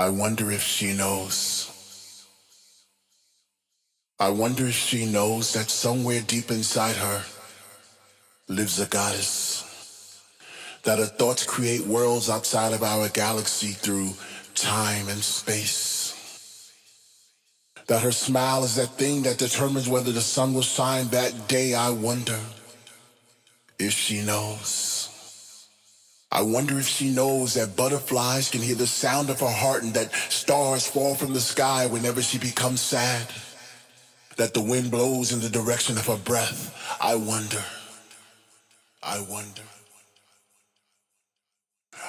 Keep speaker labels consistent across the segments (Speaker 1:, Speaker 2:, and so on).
Speaker 1: I wonder if she knows. I wonder if she knows that somewhere deep inside her lives a goddess. That her thoughts create worlds outside of our galaxy through time and space. That her smile is that thing that determines whether the sun will shine that day. I wonder if she knows. I wonder if she knows that butterflies can hear the sound of her heart and that stars fall from the sky whenever she becomes sad. That the wind blows in the direction of her breath. I wonder. I wonder.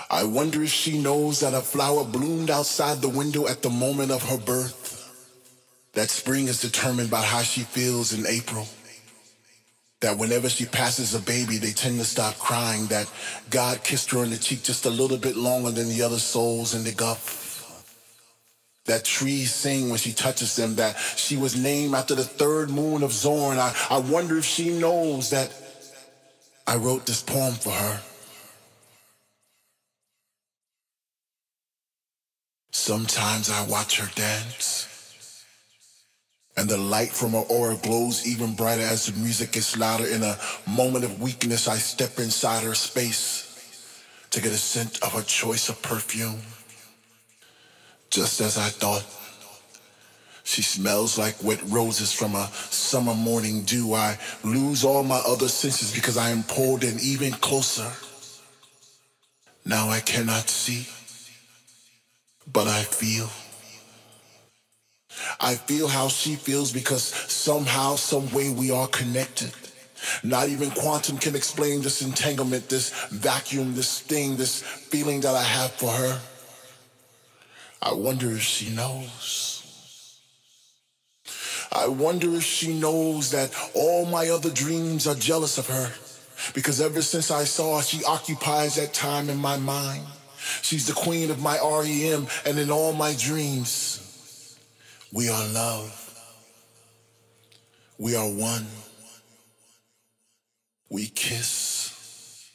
Speaker 1: I wonder if she knows that a flower bloomed outside the window at the moment of her birth. That spring is determined by how she feels in April that whenever she passes a baby, they tend to stop crying, that God kissed her on the cheek just a little bit longer than the other souls in the guff. That trees sing when she touches them, that she was named after the third moon of Zorn. I, I wonder if she knows that I wrote this poem for her. Sometimes I watch her dance and the light from her aura glows even brighter as the music gets louder. In a moment of weakness, I step inside her space to get a scent of her choice of perfume. Just as I thought, she smells like wet roses from a summer morning dew. I lose all my other senses because I am pulled in even closer. Now I cannot see, but I feel. I feel how she feels because somehow, some way we are connected. Not even quantum can explain this entanglement, this vacuum, this thing, this feeling that I have for her. I wonder if she knows. I wonder if she knows that all my other dreams are jealous of her. Because ever since I saw her, she occupies that time in my mind. She's the queen of my REM and in all my dreams. We are love. We are one. We kiss.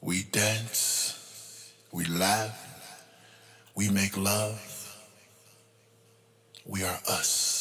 Speaker 1: We dance. We laugh. We make love. We are us.